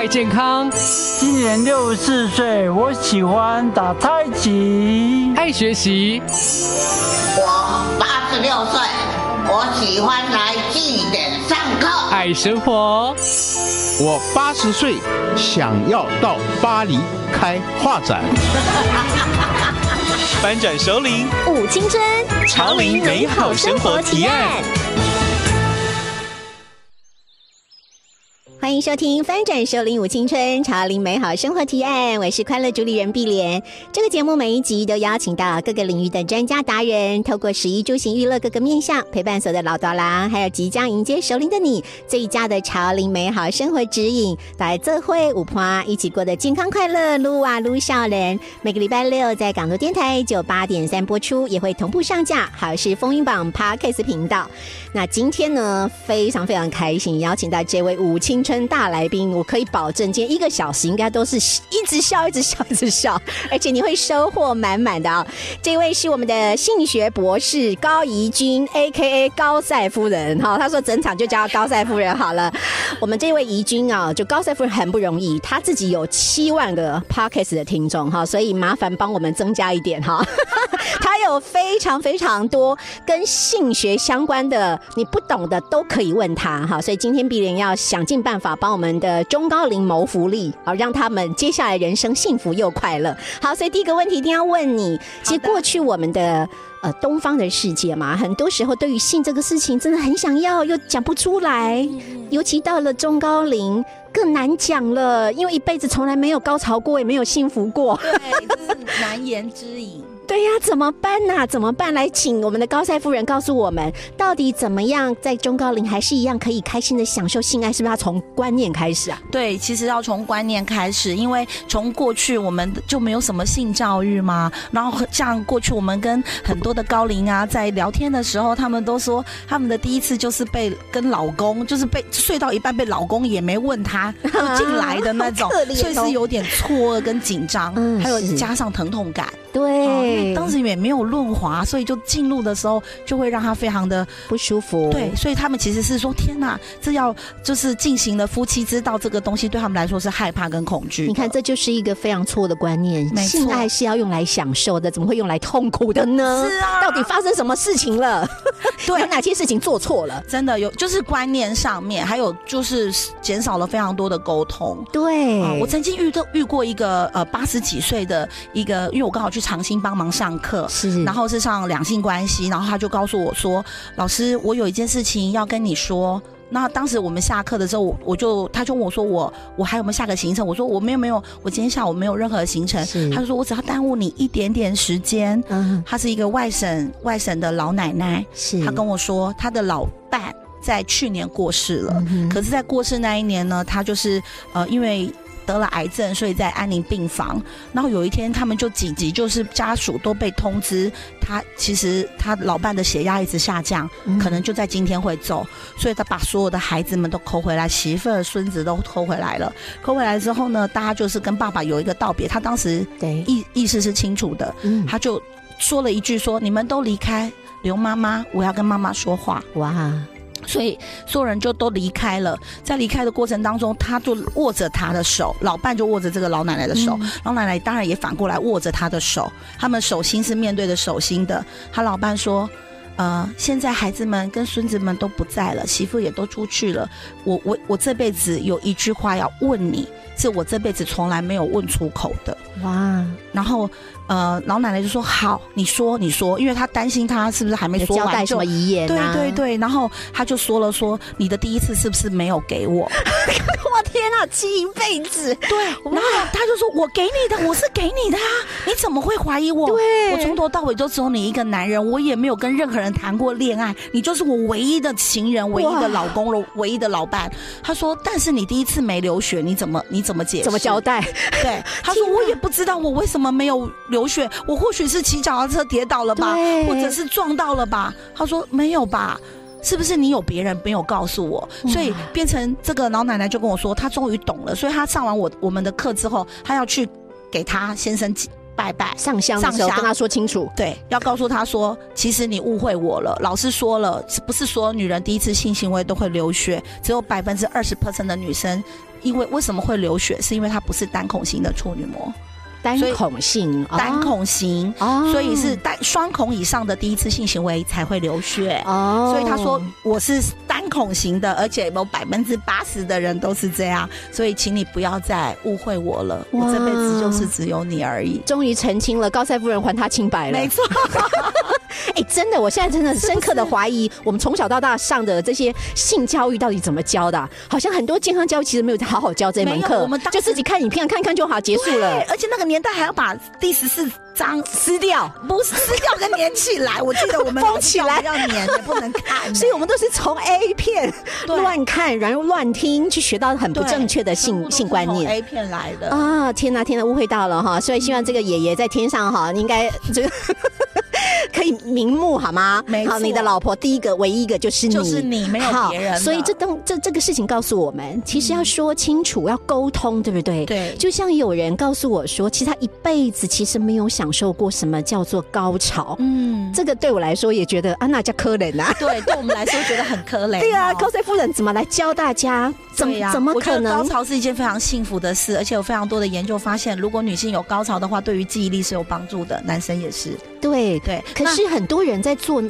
爱健康，今年六十四岁，我喜欢打太极。爱学习，我八十六岁，我喜欢来祭点上课。爱生活，我八十岁，想要到巴黎开画展。翻转首领舞青春，潮林美好生活提案。欢迎收听《翻转首领舞青春潮林美好生活提案》，我是快乐主理人碧莲。这个节目每一集都邀请到各个领域的专家达人，透过十一住行娱乐各个面向，陪伴所有的老多郎，还有即将迎接首领的你，最佳的潮林美好生活指引，来这会舞花一起过得健康快乐，撸啊撸笑人。每个礼拜六在港都电台九八点三播出，也会同步上架好事风云榜 Podcast 频道。那今天呢，非常非常开心，邀请到这位舞青称大来宾，我可以保证，今天一个小时应该都是一直笑，一直笑，一直笑，而且你会收获满满的啊！这位是我们的性学博士高怡君，A K A 高赛夫人，哈，他说整场就叫高赛夫人好了。我们这位怡君啊，就高赛夫人很不容易，他自己有七万个 Podcast 的听众哈，所以麻烦帮我们增加一点哈。他有非常非常多跟性学相关的。你不懂的都可以问他哈，所以今天碧莲要想尽办法帮我们的中高龄谋福利，好让他们接下来人生幸福又快乐。好，所以第一个问题一定要问你，其实过去我们的呃东方的世界嘛，很多时候对于性这个事情真的很想要，又讲不出来，尤其到了中高龄更难讲了，因为一辈子从来没有高潮过，也没有幸福过，对，这是难言之隐。对呀，怎么办呢？怎么办？来，请我们的高赛夫人告诉我们，到底怎么样在中高龄还是一样可以开心的享受性爱？是不是要从观念开始啊？对，其实要从观念开始，因为从过去我们就没有什么性教育嘛。然后像过去我们跟很多的高龄啊在聊天的时候，他们都说他们的第一次就是被跟老公，就是被睡到一半被老公也没问他 就进来的那种，所以是有点错愕跟紧张，还有加上疼痛感。对，当时也没有润滑，所以就进入的时候就会让他非常的不舒服。对，所以他们其实是说：天哪，这要就是进行了夫妻知道这个东西，对他们来说是害怕跟恐惧。你看，这就是一个非常错的观念。性爱是要用来享受的，怎么会用来痛苦的呢？是啊，到底发生什么事情了？对，有哪些事情做错了？真的有，就是观念上面，还有就是减少了非常多的沟通。对，我曾经遇到遇过一个呃八十几岁的一个，因为我刚好去。长兴帮忙上课，是，然后是上两性关系，然后他就告诉我说：“老师，我有一件事情要跟你说。”那当时我们下课的时候，我就他就问我说：“我我还有没有下个行程？”我说：“我没有没有，我今天下午没有任何行程。”他就说：“我只要耽误你一点点时间。”嗯，他是一个外省外省的老奶奶，是，他跟我说他的老伴在去年过世了，可是，在过世那一年呢，他就是呃因为。得了癌症，所以在安宁病房。然后有一天，他们就紧急，就是家属都被通知，他其实他老伴的血压一直下降，可能就在今天会走。所以他把所有的孩子们都扣回来，媳妇儿、孙子都扣回来了。扣回来之后呢，大家就是跟爸爸有一个道别。他当时对意意思是清楚的，他就说了一句：说你们都离开，刘妈妈，我要跟妈妈说话。哇！所以所有人就都离开了，在离开的过程当中，他就握着他的手，老伴就握着这个老奶奶的手，老奶奶当然也反过来握着他的手，他们手心是面对着手心的。他老伴说：“呃，现在孩子们跟孙子们都不在了，媳妇也都出去了，我我我这辈子有一句话要问你，是我这辈子从来没有问出口的。”哇，然后。呃，老奶奶就说：“好，你说，你说，因为她担心她是不是还没说完，交代什么遗言？对对对。然后她就说了，说你的第一次是不是没有给我？我天啊，记一辈子。对。然后他就说：我给你的，我是给你的啊，你怎么会怀疑我？对，我从头到尾就只有你一个男人，我也没有跟任何人谈过恋爱，你就是我唯一的情人，唯一的老公了，唯一的老伴。他说：但是你第一次没流血，你怎么你怎么解？怎么交代？对，他说我也不知道我为什么没有流。”流血，我或许是骑脚踏车跌倒了吧，或者是撞到了吧？他说没有吧？是不是你有别人没有告诉我？所以变成这个老奶奶就跟我说，她终于懂了。所以她上完我我们的课之后，她要去给她先生。拜拜上香的时候跟他说清楚，对，要告诉他说，其实你误会我了。老师说了，不是所有女人第一次性行为都会流血，只有百分之二十 percent 的女生，因为为什么会流血，是因为她不是单孔型的处女膜。单孔性，单孔型，所以是单双孔以上的第一次性行为才会流血。哦，所以他说我是单孔型的，而且有百分之八十的人都是这样，所以请你不要再误会我了，我这辈子就是只有你而已。终于澄清了，高赛夫人还他清白了。没错。哎，真的，我现在真的深刻的怀疑，我们从小到大上的这些性教育到底怎么教的？好像很多健康教育其实没有好好教这门课，我们就自己看影片看看就好，结束了。而且那个年代还要把第十四章撕掉，不是撕掉，跟粘起来。我记得我们 封起来要粘，也不能看。所以我们都是从 A 片乱看，然后乱听，去学到很不正确的性性观念。A 片来的啊！天哪，天哪，误会到了哈！所以希望这个爷爷在天上哈，应该这个。可以瞑目好吗？好，你的老婆第一个、唯一一个就是你，就是你，没有别人。所以这东这这个事情告诉我们，其实要说清楚，要沟通，对不对？对。就像有人告诉我说，其实他一辈子其实没有享受过什么叫做高潮。嗯，这个对我来说也觉得啊，那叫可怜啊。对，对我们来说觉得很可怜。对啊，高塞夫人怎么来教大家？怎么怎么可能？高潮是一件非常幸福的事，而且有非常多的研究发现，如果女性有高潮的话，对于记忆力是有帮助的，男生也是。对对。可是很多人在做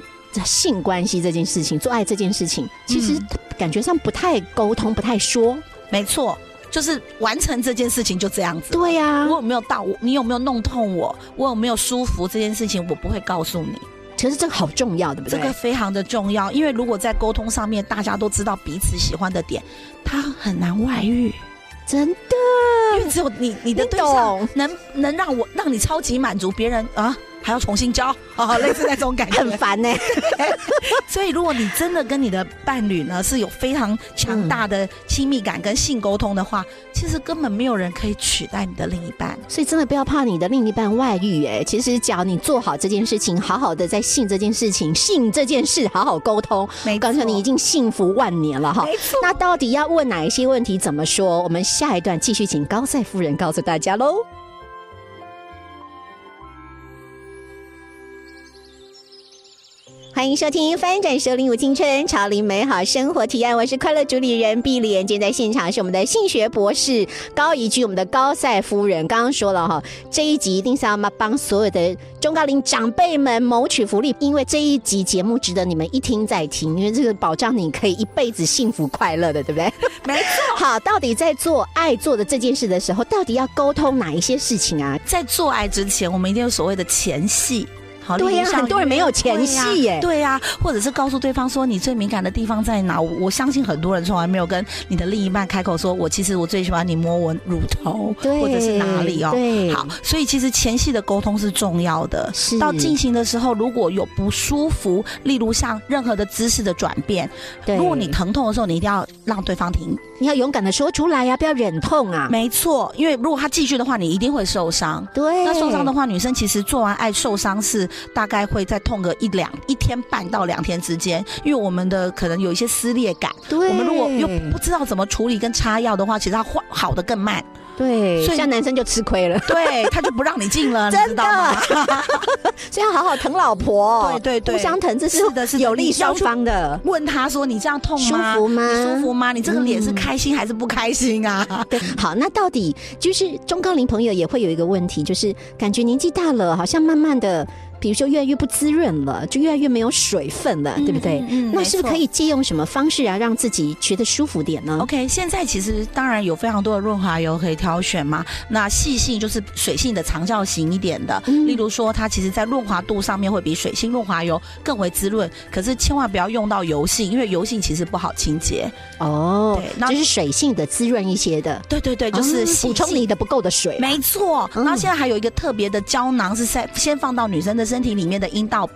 性关系这件事情，做爱这件事情，其实感觉上不太沟通，不太说。没错，就是完成这件事情就这样子。对呀，我有没有到？你有没有弄痛我？我有没有舒服？这件事情我不会告诉你。其实这个好重要，对不对？这个非常的重要，因为如果在沟通上面大家都知道彼此喜欢的点，他很难外遇。真的，因为只有你你的对象能能让我让你超级满足，别人啊。还要重新教啊，类似那种感觉很烦呢。所以，如果你真的跟你的伴侣呢是有非常强大的亲密感跟性沟通的话，其实根本没有人可以取代你的另一半。所以，真的不要怕你的另一半外遇哎。其实，只要你做好这件事情，好好的在性这件事情、性这件事好好沟通，没告诉你已经幸福万年了哈。没错。那到底要问哪一些问题？怎么说？我们下一段继续请高赛夫人告诉大家喽。欢迎收听《翻转首领舞青春潮龄美好生活提案》，我是快乐主理人碧莲。今天在现场是我们的性学博士高怡居，我们的高赛夫人。刚刚说了哈，这一集一定是要帮所有的中高龄长辈们谋取福利，因为这一集节目值得你们一听再听，因为这个保障你可以一辈子幸福快乐的，对不对？没错。好，到底在做爱做的这件事的时候，到底要沟通哪一些事情啊？在做爱之前，我们一定有所谓的前戏。对呀，很多人没有前戏耶。对呀，或者是告诉对方说你最敏感的地方在哪？我相信很多人从来没有跟你的另一半开口说，我其实我最喜欢你摸我乳头，或者是哪里哦。好，所以其实前戏的沟通是重要的。到进行的时候，如果有不舒服，例如像任何的姿势的转变，如果你疼痛的时候，你一定要让对方停。你要勇敢的说出来呀，不要忍痛啊！没错，因为如果他继续的话，你一定会受伤。对，那受伤的话，女生其实做完爱受伤是大概会再痛个一两一天半到两天之间，因为我们的可能有一些撕裂感。对，我们如果又不知道怎么处理跟擦药的话，其实它好好的更慢。对，所以像男生就吃亏了。对，他就不让你进了，真的。所以要好好疼老婆。对对对，互相疼，这是的是有利双方的。问他说：“你这样痛吗？舒服吗？舒服吗？你这个脸是开心还是不开心啊？”对，好，那到底就是中高龄朋友也会有一个问题，就是感觉年纪大了，好像慢慢的。比如说越来越不滋润了，就越来越没有水分了，对不对？嗯，那是不是可以借用什么方式啊，让自己觉得舒服点呢？OK，现在其实当然有非常多的润滑油可以挑选嘛。那细性就是水性的长效型一点的，例如说它其实在润滑度上面会比水性润滑油更为滋润。可是千万不要用到油性，因为油性其实不好清洁。哦，对，那就是水性的滋润一些的。对对对，就是补充你的不够的水。没错。然后现在还有一个特别的胶囊，是在先放到女生的。身体里面的阴道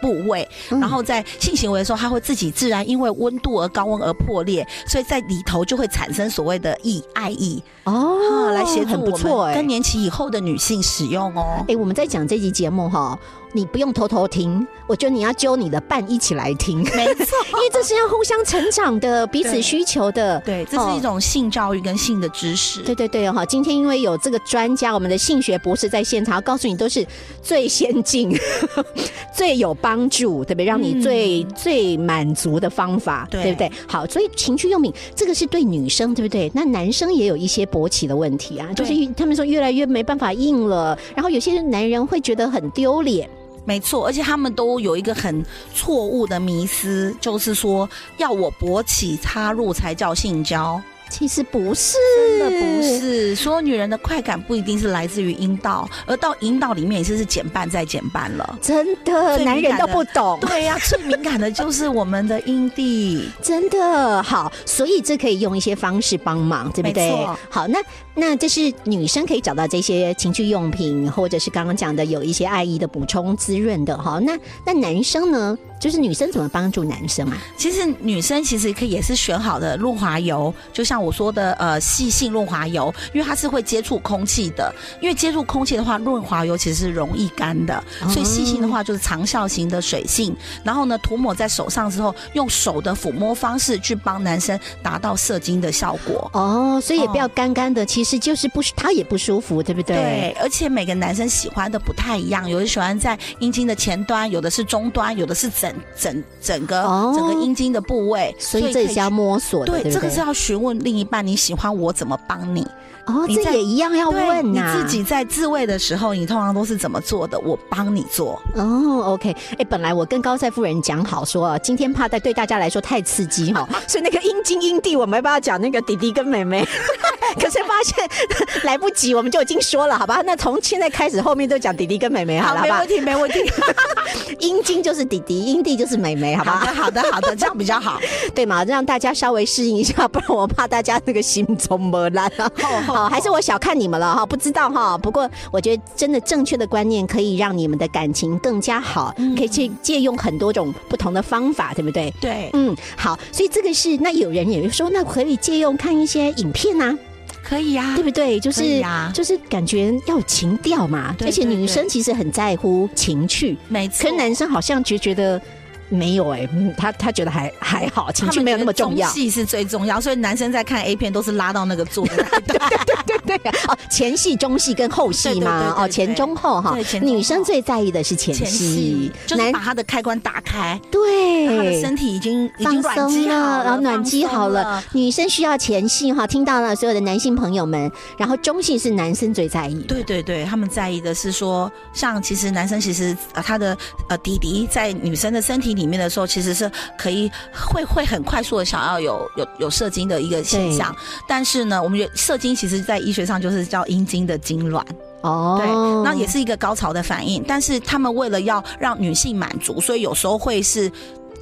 部位，然后在性行为的时候，它会自己自然因为温度而高温而破裂，所以在里头就会产生所谓的意爱意哦，来协助我们更年期以后的女性使用哦。哎，我们在讲这集节目哈，你不用偷偷听，我觉得你要揪你的伴一起来听，没错，因为这是要互相成长的，彼此需求的。对，这是一种性教育跟性的知识。对对对，哈，今天因为有这个专家，我们的性学博士在现场，告诉你都是最先进、最有帮助，对不对？让你最最满足的方法，对不对？好，所以情趣用品这个是对女生，对不对？那男生也有一些勃起的问题啊，就是他们说越来越没办法硬了，然后有些男人会觉得很丢脸。没错，而且他们都有一个很错误的迷思，就是说要我勃起插入才叫性交。其实不是，真的不是。说女人的快感不一定是来自于阴道，而到阴道里面也是是减半再减半了。真的，男人都不懂。对呀，最敏感的就是我们的阴蒂。真的好，所以这可以用一些方式帮忙，对不对？好，那那这是女生可以找到这些情趣用品，或者是刚刚讲的有一些爱意的补充滋润的哈。那那男生呢？就是女生怎么帮助男生啊？其实女生其实可以也是选好的润滑油，就像我说的呃细性润滑油，因为它是会接触空气的。因为接触空气的话，润滑油其实是容易干的，所以细性的话就是长效型的水性。然后呢，涂抹在手上之后，用手的抚摸方式去帮男生达到射精的效果。哦，所以也不要干干的，其实就是不他也不舒服，对不对？对，而且每个男生喜欢的不太一样，有的喜欢在阴茎的前端，有的是中端，有的是整。整整个整个阴茎的部位，所以这是要摸索的。对，这个是要询问另一半，你喜欢我怎么帮你？哦，这也一样要问呐。你自己在自慰的时候，你通常都是怎么做的？我帮你做。哦，OK。哎，本来我跟高赛夫人讲好说，今天怕在对大家来说太刺激哈，所以那个阴茎阴蒂我没办法讲那个弟弟跟妹妹。可是发现 来不及，我们就已经说了，好吧？那从现在开始，后面都讲弟弟跟妹妹，好了吧，没问题，没问题。阴茎就是弟弟，阴蒂就是妹妹，好吧？好的，好的，这样比较好，对嘛？让大家稍微适应一下，不然我怕大家那个心中没烂。好，还是我小看你们了哈，不知道哈。不过我觉得真的正确的观念可以让你们的感情更加好，可以去借用很多种不同的方法，对不对？对，嗯，好。所以这个是那有人也会说，那可以借用看一些影片呐。可以呀，对不对？就是就是感觉要有情调嘛，而且女生其实很在乎情趣，没错。可男生好像就觉得。没有哎，他他觉得还还好，情绪没有那么重要。戏是最重要，所以男生在看 A 片都是拉到那个座。对对对对哦，前戏、中戏跟后戏嘛，哦，前中后哈。女生最在意的是前戏，就是把他的开关打开，对，他的身体已经放松了，然后暖机好了。女生需要前戏哈，听到了所有的男性朋友们。然后中戏是男生最在意，对对对，他们在意的是说，像其实男生其实呃他的呃弟弟在女生的身体里。里面的时候，其实是可以会会很快速的想要有有有射精的一个现象，但是呢，我们射精其实在医学上就是叫阴茎的痉挛。哦，对，那也是一个高潮的反应，但是他们为了要让女性满足，所以有时候会是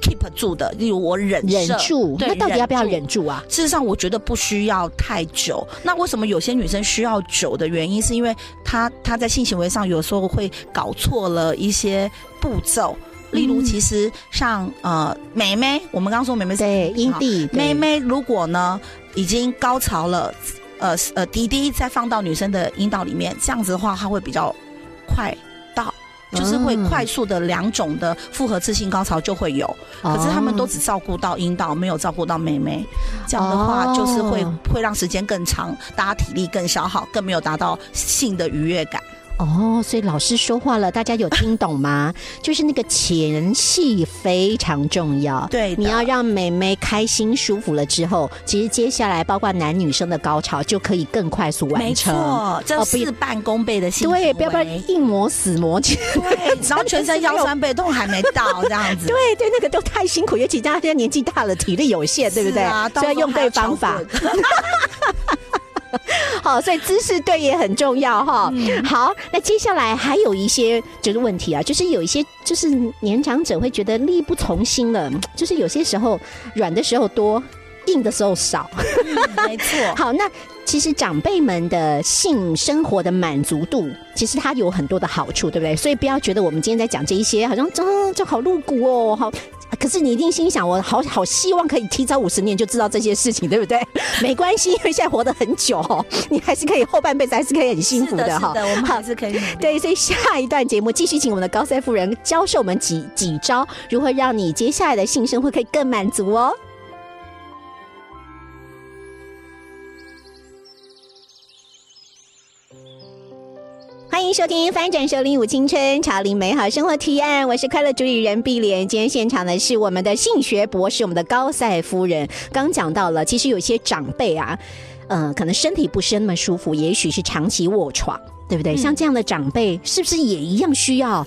keep 住的，例如我忍忍住，那到底要不要忍住啊？事实上，我觉得不需要太久。那为什么有些女生需要久的原因，是因为她她在性行为上有时候会搞错了一些步骤。例如，其实像呃，妹妹，我们刚刚说妹妹对阴蒂，妹妹如果呢已经高潮了，呃呃，滴滴再放到女生的阴道里面，这样子的话，它会比较快到，就是会快速的两种的复合次性高潮就会有。可是他们都只照顾到阴道，没有照顾到妹妹，这样的话就是会会让时间更长，大家体力更消耗，更没有达到性的愉悦感。哦，所以老师说话了，大家有听懂吗？就是那个前戏非常重要，对，你要让美眉开心舒服了之后，其实接下来包括男女生的高潮就可以更快速完成。没错，这事半功倍的性对，不要不然硬磨死磨去，对，然后全身腰酸背痛还没到这样子。对对，那个都太辛苦，尤其大家现在年纪大了，体力有限，对不对？所以要用对方法。好，所以姿势对也很重要哈。好，那接下来还有一些就是问题啊，就是有一些就是年长者会觉得力不从心了，就是有些时候软的时候多，硬的时候少。没错。好，那其实长辈们的性生活的满足度，其实它有很多的好处，对不对？所以不要觉得我们今天在讲这一些，好像这这好露骨哦，好。可是你一定心想，我好好希望可以提早五十年就知道这些事情，对不对？没关系，因为现在活得很久哦，你还是可以后半辈子还是可以很幸福的哈。的，我们还是可以。对，所以下一段节目继续请我们的高赛夫人教授我们几几招，如何让你接下来的性生活可以更满足哦。迎收听翻转首领舞青春潮林美好生活提案，我是快乐主理人碧莲。今天现场的是我们的性学博士，我们的高赛夫人。刚讲到了，其实有些长辈啊，呃，可能身体不是那么舒服，也许是长期卧床，对不对？像这样的长辈，是不是也一样需要？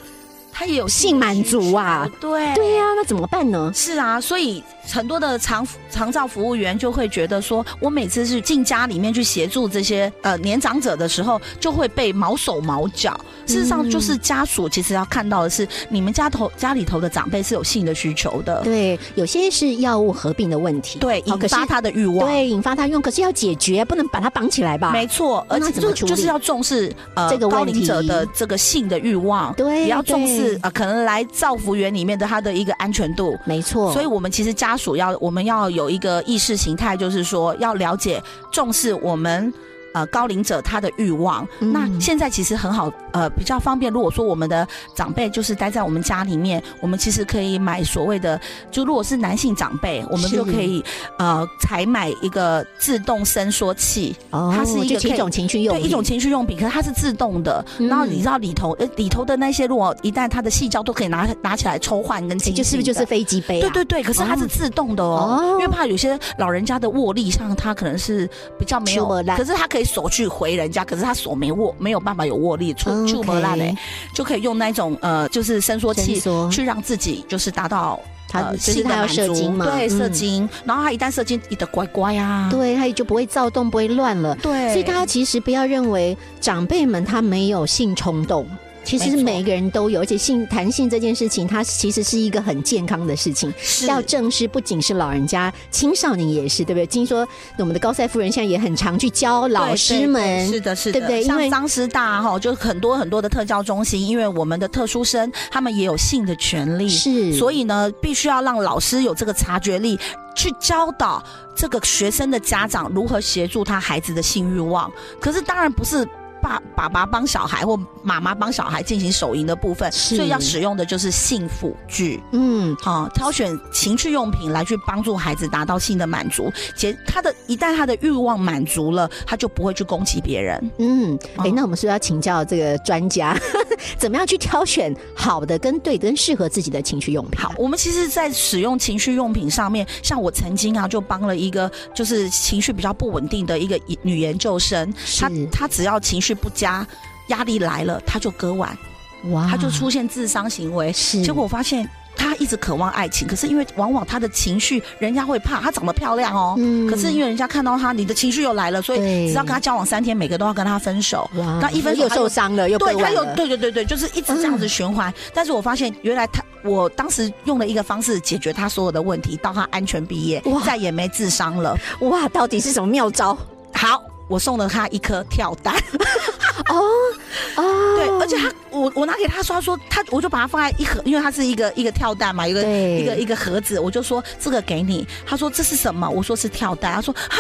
他也有性满足啊？对对呀，那怎么办呢？是啊，所以。很多的长长照服务员就会觉得说，我每次是进家里面去协助这些呃年长者的时候，就会被毛手毛脚。事实上，就是家属其实要看到的是，你们家头家里头的长辈是有性的需求的。对，有些是药物合并的问题，对，引发他的欲望，对，引发他用，可是要解决，不能把他绑起来吧？没错，而且就就是要重视呃这个高龄者的这个性的欲望，对，也要重视呃可能来造福园里面的他的一个安全度。没错，所以我们其实。家属要，我们要有一个意识形态，就是说要了解、重视我们。呃，高龄者他的欲望，那现在其实很好，呃，比较方便。如果说我们的长辈就是待在我们家里面，我们其实可以买所谓的，就如果是男性长辈，我们就可以呃采买一个自动伸缩器，哦，它是一个一种情趣用对一种情趣用品，可是它是自动的。然后你知道里头呃里头的那些，如果一旦它的细胶都可以拿拿起来抽换跟清洗，就是不是就是飞机杯？对对对，可是它是自动的哦，因为怕有些老人家的握力上，他可能是比较没有，可是他可以。手去回人家，可是他手没握，没有办法有握力，出出不来嘞，就可以用那种呃，就是伸缩器去让自己就是达到他是他要射精嘛，对，射精，然后他一旦射精，你的乖乖啊，对，他也就不会躁动，不会乱了，对，所以大家其实不要认为长辈们他没有性冲动。其实每一个人都有，而且性谈性这件事情，它其实是一个很健康的事情。要正视，不仅是老人家，青少年也是，对不对？听说我们的高赛夫人现在也很常去教老师们，是的，是的，对不对？像张师大哈，就很多很多的特教中心，因为我们的特殊生他们也有性的权利，是，所以呢，必须要让老师有这个察觉力，去教导这个学生的家长如何协助他孩子的性欲望。可是当然不是。爸爸爸帮小孩或妈妈帮小孩进行手淫的部分，所以要使用的就是性辅具。嗯，好，挑选情趣用品来去帮助孩子达到性的满足。且他的一旦他的欲望满足了，他就不会去攻击别人。嗯，哎，那我们是不是要请教这个专家，怎么样去挑选好的、跟对、跟适合自己的情绪用品？好，我们其实，在使用情绪用品上面，像我曾经啊，就帮了一个就是情绪比较不稳定的一个女研究生，她她只要情绪。不佳，压力来了，她就割腕，哇，他就出现自伤行为。是，结果我发现他一直渴望爱情，可是因为往往他的情绪，人家会怕他长得漂亮哦，嗯，可是因为人家看到他，你的情绪又来了，所以只要跟他交往三天，每个都要跟他分手。哇，那一分手又受伤了，又对他又对对对对，就是一直这样子循环。但是我发现，原来他我当时用了一个方式解决他所有的问题，到他安全毕业，再也没自伤了。哇，到底是什么妙招？好。我送了他一颗跳蛋，哦哦，对，而且他我我拿给他说，他说他我就把它放在一盒，因为它是一个一个跳蛋嘛，一个一个一个盒子，我就说这个给你。他说这是什么？我说是跳蛋。他说啊，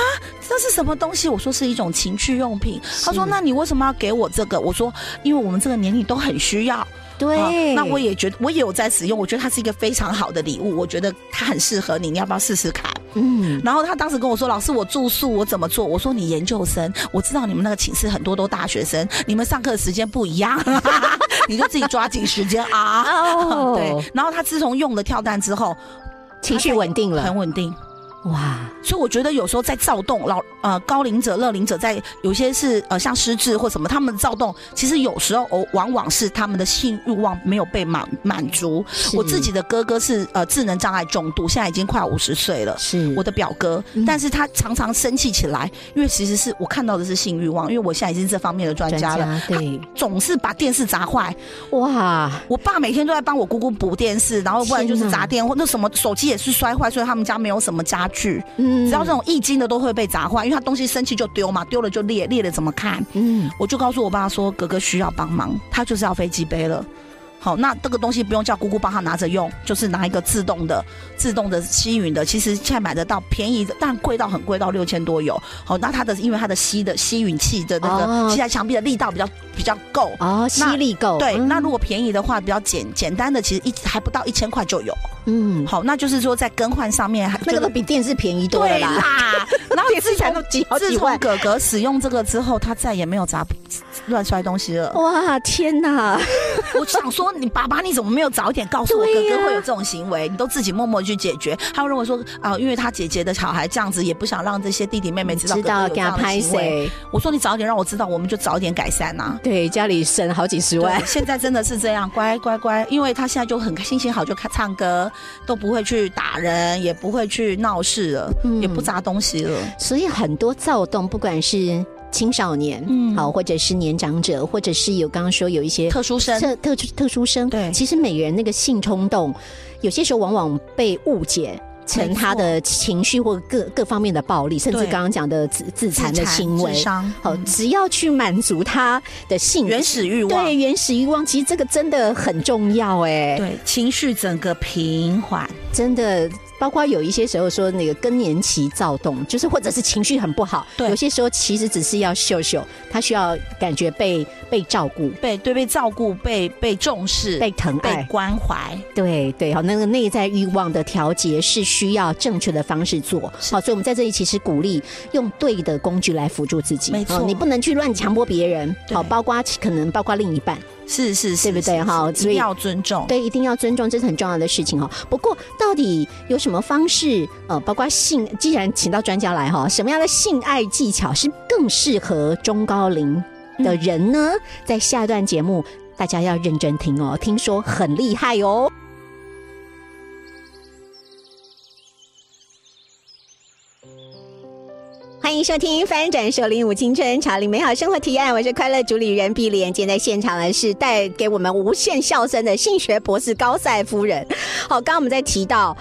这是什么东西？我说是一种情趣用品。他说那你为什么要给我这个？我说因为我们这个年龄都很需要。对，那我也觉得我也有在使用，我觉得它是一个非常好的礼物，我觉得它很适合你，你要不要试试看？嗯，然后他当时跟我说：“老师，我住宿我怎么做？”我说：“你研究生，我知道你们那个寝室很多都大学生，你们上课时间不一样，你就自己抓紧时间啊。”对，然后他自从用了跳蛋之后，情绪稳定了，很稳定。哇，所以我觉得有时候在躁动，老呃高龄者、乐龄者在有些是呃像失智或什么，他们的躁动，其实有时候哦往往是他们的性欲望没有被满满足。我自己的哥哥是呃智能障碍重度，现在已经快五十岁了，是。我的表哥，但是他常常生气起来，因为其实是我看到的是性欲望，因为我现在已经是这方面的专家了，对，总是把电视砸坏。哇，我爸每天都在帮我姑姑补电视，然后不然就是砸电或那什么手机也是摔坏，所以他们家没有什么家。具，嗯，只要这种易经的都会被砸坏，因为他东西生气就丢嘛，丢了就裂，裂了怎么看？嗯，我就告诉我爸说，哥哥需要帮忙，他就是要飞机杯了。好，那这个东西不用叫姑姑帮他拿着用，就是拿一个自动的、自动的吸吮的。其实现在买得到便宜的，但贵到很贵，到六千多有。好，那它的因为它的吸的吸吮器的那个吸在墙壁的力道比较比较够哦，吸力够。对，那如果便宜的话，比较简简单的，其实一还不到一千块就有。嗯，好，那就是说在更换上面，那个都比电视便宜多了啦。然后电视才都几好几万。哥哥使用这个之后，他再也没有砸 乱摔东西了。哇，天哪！我想说。你爸爸，你怎么没有早一点告诉我哥哥会有这种行为？你都自己默默去解决。他会认为说啊，因为他姐姐的小孩这样子，也不想让这些弟弟妹妹知道哥哥有这样的行为。我说你早点让我知道，我们就早点改善呐。对，家里省好几十万。现在真的是这样，乖乖乖，因为他现在就很心情好，就开唱歌，都不会去打人，也不会去闹事了，也不砸东西了。所以很多躁动，不管是。青少年，嗯，好，或者是年长者，或者是有刚刚说有一些特殊生，特特特殊生，对，其实每个人那个性冲动，有些时候往往被误解成他的情绪或各各方面的暴力，甚至刚刚讲的自自残的行为，好，只要去满足他的性原始欲望，对原始欲望，其实这个真的很重要，哎，对，情绪整个平缓，真的。包括有一些时候说那个更年期躁动，就是或者是情绪很不好，对，有些时候其实只是要秀秀，他需要感觉被被照顾，被对被照顾，被被重视，被疼爱，被关怀，对对，好，那个内在欲望的调节是需要正确的方式做，好，所以我们在这里其实鼓励用对的工具来辅助自己，没错，你不能去乱强迫别人，好，包括可能包括另一半。是是，对不对哈？所以要尊重，对，一定要尊重，这是很重要的事情哈。不过，到底有什么方式？呃，包括性，既然请到专家来哈，什么样的性爱技巧是更适合中高龄的人呢？在下一段节目，大家要认真听哦，听说很厉害哦。欢迎收听《翻转首领舞青春，潮领美好生活提案》，我是快乐主理人碧莲。今天在现场的是带给我们无限笑声的性学博士高赛夫人。好，刚刚我们在提到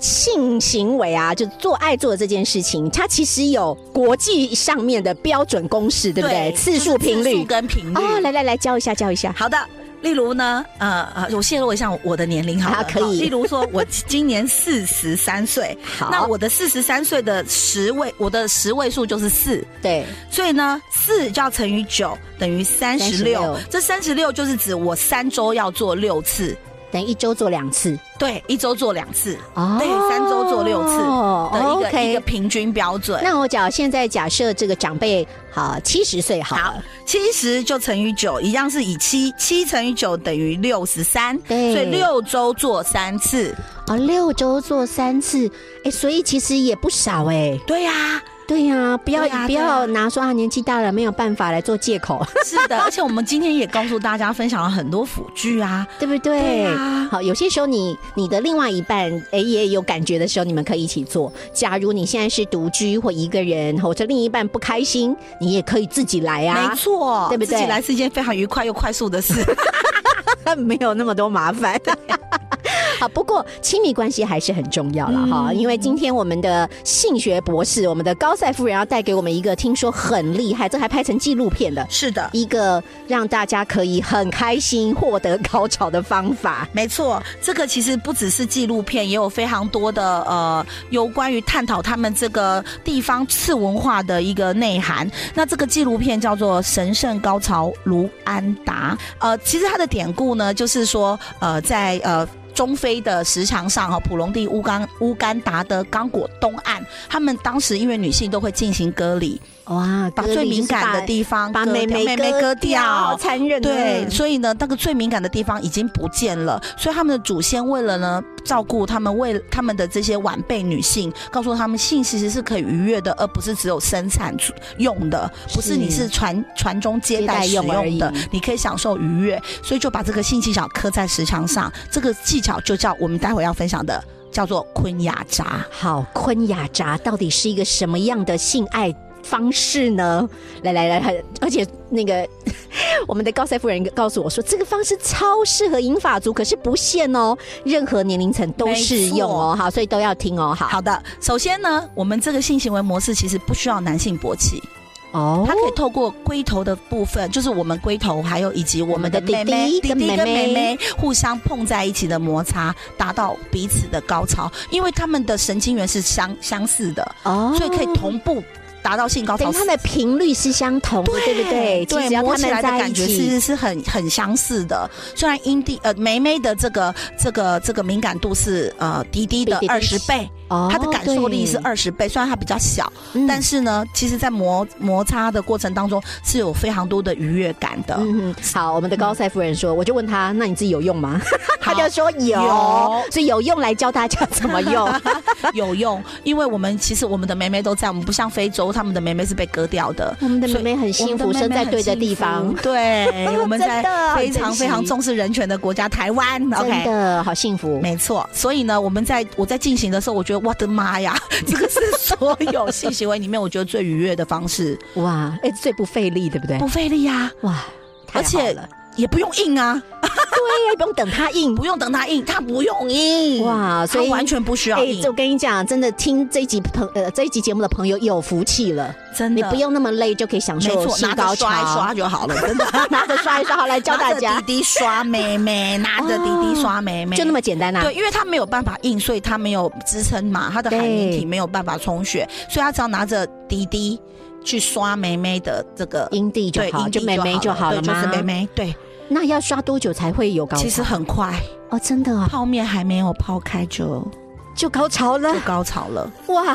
性行为啊，就做爱做这件事情，它其实有国际上面的标准公式，对不对？次数、频率跟频率。哦，来来来，教一下，教一下。好的。例如呢，呃呃，我泄露一下我的年龄好可以。例如说，我今年四十三岁，好，那我的四十三岁的十位，我的十位数就是四，对，所以呢，四就要乘以九，等于三十六。这三十六就是指我三周要做六次。等一周做两次，对，一周做两次，对，三周做六次的一个一个平均标准。那我讲现在假设这个长辈好七十岁，好，七十就乘以九，一样是以七七乘以九等于六十三，对所以六周做三次啊，六周做三次，哎，所以其实也不少哎，对呀。对呀，不要不要拿说啊年纪大了没有办法来做借口。是的，而且我们今天也告诉大家分享了很多辅具啊，对不对？好，有些时候你你的另外一半哎也有感觉的时候，你们可以一起做。假如你现在是独居或一个人，或者另一半不开心，你也可以自己来啊。没错，对不对？自己来是一件非常愉快又快速的事，没有那么多麻烦。好，不过亲密关系还是很重要了哈，因为今天我们的性学博士，我们的高赛夫人要带给我们一个听说很厉害，这还拍成纪录片的，是的，一个让大家可以很开心获得高潮的方法。没错，这个其实不只是纪录片，也有非常多的呃，有关于探讨他们这个地方次文化的一个内涵。那这个纪录片叫做《神圣高潮卢安达》，呃，其实它的典故呢，就是说呃，在呃。中非的石墙上，哈，普隆地乌干乌干达的刚果东岸，他们当时因为女性都会进行割礼。哇，把最敏感的地方把妹妹割掉，残忍。对，所以呢，那个最敏感的地方已经不见了。所以他们的祖先为了呢，照顾他们，为他们的这些晚辈女性，告诉他们性其实是可以愉悦的，而不是只有生产用的，不是你是传传宗接代使用的，你可以享受愉悦。所以就把这个性技巧刻在石墙上，这个技巧就叫我们待会要分享的，叫做昆雅扎。好，昆雅扎到底是一个什么样的性爱？方式呢？来来来，而且那个 我们的高赛夫人告诉我说，这个方式超适合银发族，可是不限哦，任何年龄层都适用哦。好，所以都要听哦。好好的，首先呢，我们这个性行为模式其实不需要男性勃起。哦，它可以透过龟头的部分，就是我们龟头，还有以及我们的弟弟、弟弟跟妹妹互相碰在一起的摩擦，达到彼此的高潮，因为他们的神经元是相相似的，哦，所以可以同步。达到性高潮，它的频率是相同的，对不对？对，摸起来的感觉其实是很很相似的。虽然阴蒂呃梅梅的这个这个这个敏感度是呃滴滴的二十倍，它的感受力是二十倍。虽然它比较小，但是呢，其实在摩摩擦的过程当中是有非常多的愉悦感的。好，我们的高赛夫人说，我就问他，那你自己有用吗？他就说有，所以有用来教大家怎么用，有用。因为我们其实我们的梅梅都在，我们不像非洲。他们的妹妹是被割掉的，我们的妹妹很幸福，生在对的地方。对，我们在非常非常重视人权的国家台湾，OK，的好幸福，没错。所以呢，我们在我在进行的时候，我觉得我的妈呀，这个是所有性行为里面我觉得最愉悦的方式。哇，哎，最不费力，对不对？不费力呀，哇，而且也不用硬啊。对呀，不用等他硬，不用等他硬，他不用硬哇，所以完全不需要硬。就跟你讲，真的听这一集朋呃这一集节目的朋友有福气了，真的，你不用那么累就可以享受性高潮，刷一刷就好了，真的，拿着刷一刷好来教大家。滴滴刷妹妹，拿着滴滴刷妹妹，就那么简单呐。对，因为他没有办法硬，所以他没有支撑嘛，他的海绵体没有办法充血，所以他只要拿着滴滴去刷妹妹的这个阴蒂就好，就妹妹就好了吗？就是妹妹，对。那要刷多久才会有高潮？其实很快哦，真的啊！泡面还没有泡开就就高潮了，就高潮了！哇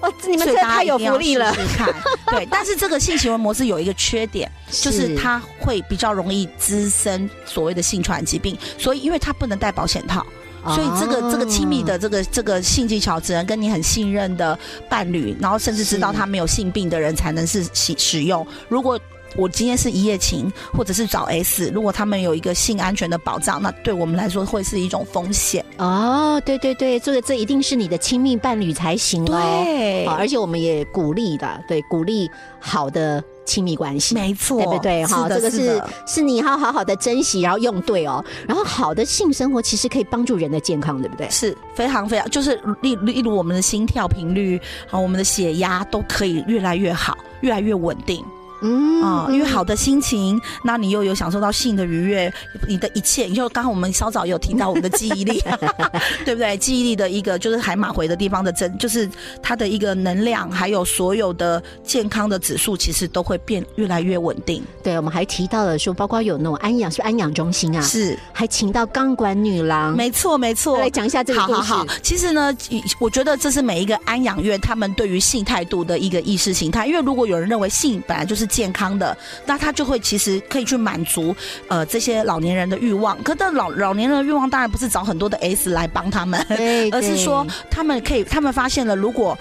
哇，你们这太有福利了！看，对，但是这个性行为模式有一个缺点，就是它会比较容易滋生所谓的性传染疾病，所以因为它不能戴保险套，所以这个这个亲密的这个这个性技巧只能跟你很信任的伴侣，然后甚至知道他没有性病的人才能是使使用。如果我今天是一夜情，或者是找 S，如果他们有一个性安全的保障，那对我们来说会是一种风险哦。对对对，这个这一定是你的亲密伴侣才行哦。对，而且我们也鼓励的，对，鼓励好的亲密关系，没错，对不对？哈，这个是是你要好好的珍惜，然后用对哦。然后好的性生活其实可以帮助人的健康，对不对？是非常非常，就是例例如我们的心跳频率，好，我们的血压都可以越来越好，越来越稳定。嗯啊，因为好的心情，那你又有享受到性的愉悦，你的一切，就刚刚我们稍早有提到我们的记忆力，对不对？记忆力的一个就是海马回的地方的增，就是它的一个能量，还有所有的健康的指数，其实都会变越来越稳定。对，我们还提到了说，包括有那种安养，是安养中心啊，是还请到钢管女郎，没错没错，来讲一下这个故事。其实呢，我觉得这是每一个安养院他们对于性态度的一个意识形态，因为如果有人认为性本来就是健康的，那他就会其实可以去满足呃这些老年人的欲望。可但老老年人的欲望当然不是找很多的 S 来帮他们，而是说他们可以，他们发现了如果。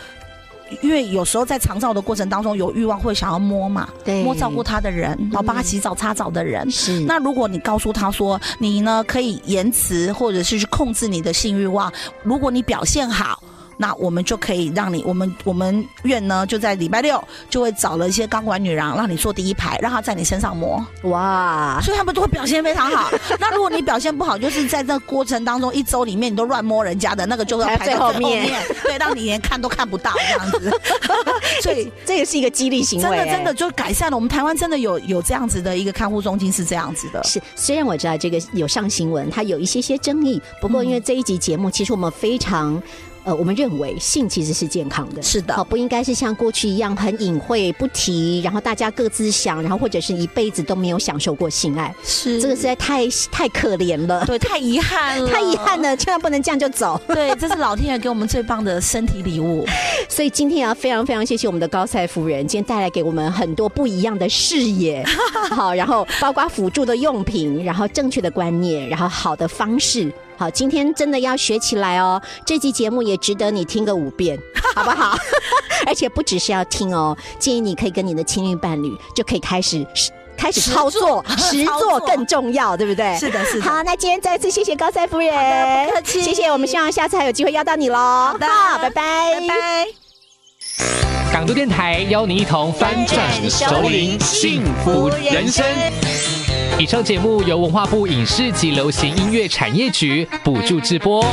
因为有时候在长照的过程当中，有欲望会想要摸嘛，摸照顾他的人，然后帮他洗澡擦澡的人。是。那如果你告诉他说，你呢可以延迟或者是去控制你的性欲望，如果你表现好。那我们就可以让你，我们我们院呢就在礼拜六就会找了一些钢管女郎，让你坐第一排，让她在你身上摸。哇！所以他们都会表现非常好。那如果你表现不好，就是在这过程当中一周里面你都乱摸人家的那个，就要排在后面，对，让你连看都看不到这样子。所以这也是一个激励行为，真的真的就改善了。我们台湾真的有有这样子的一个看护中心是这样子的。是，虽然我知道这个有上新闻，它有一些些争议，不过因为这一集节目，其实我们非常。呃，我们认为性其实是健康的，是的，不应该是像过去一样很隐晦不提，然后大家各自想，然后或者是一辈子都没有享受过性爱，是。这个实在太太可怜了，对，太遗憾了，太遗憾了，千万不能这样就走，对，这是老天爷给我们最棒的身体礼物，所以今天要非常非常谢谢我们的高赛夫人，今天带来给我们很多不一样的视野，好，然后包括辅助的用品，然后正确的观念，然后好的方式。好，今天真的要学起来哦！这期节目也值得你听个五遍，好不好？而且不只是要听哦，建议你可以跟你的亲密伴侣就可以开始开始操作，实做 更重要，对不对？是的，是的。好，那今天再次谢谢高赛夫人，不客气，谢谢。我们希望下次还有机会邀到你喽。好的，拜拜，拜拜。港都电台邀您一同翻转熟龄幸福人生。以上节目由文化部影视及流行音乐产业局补助直播。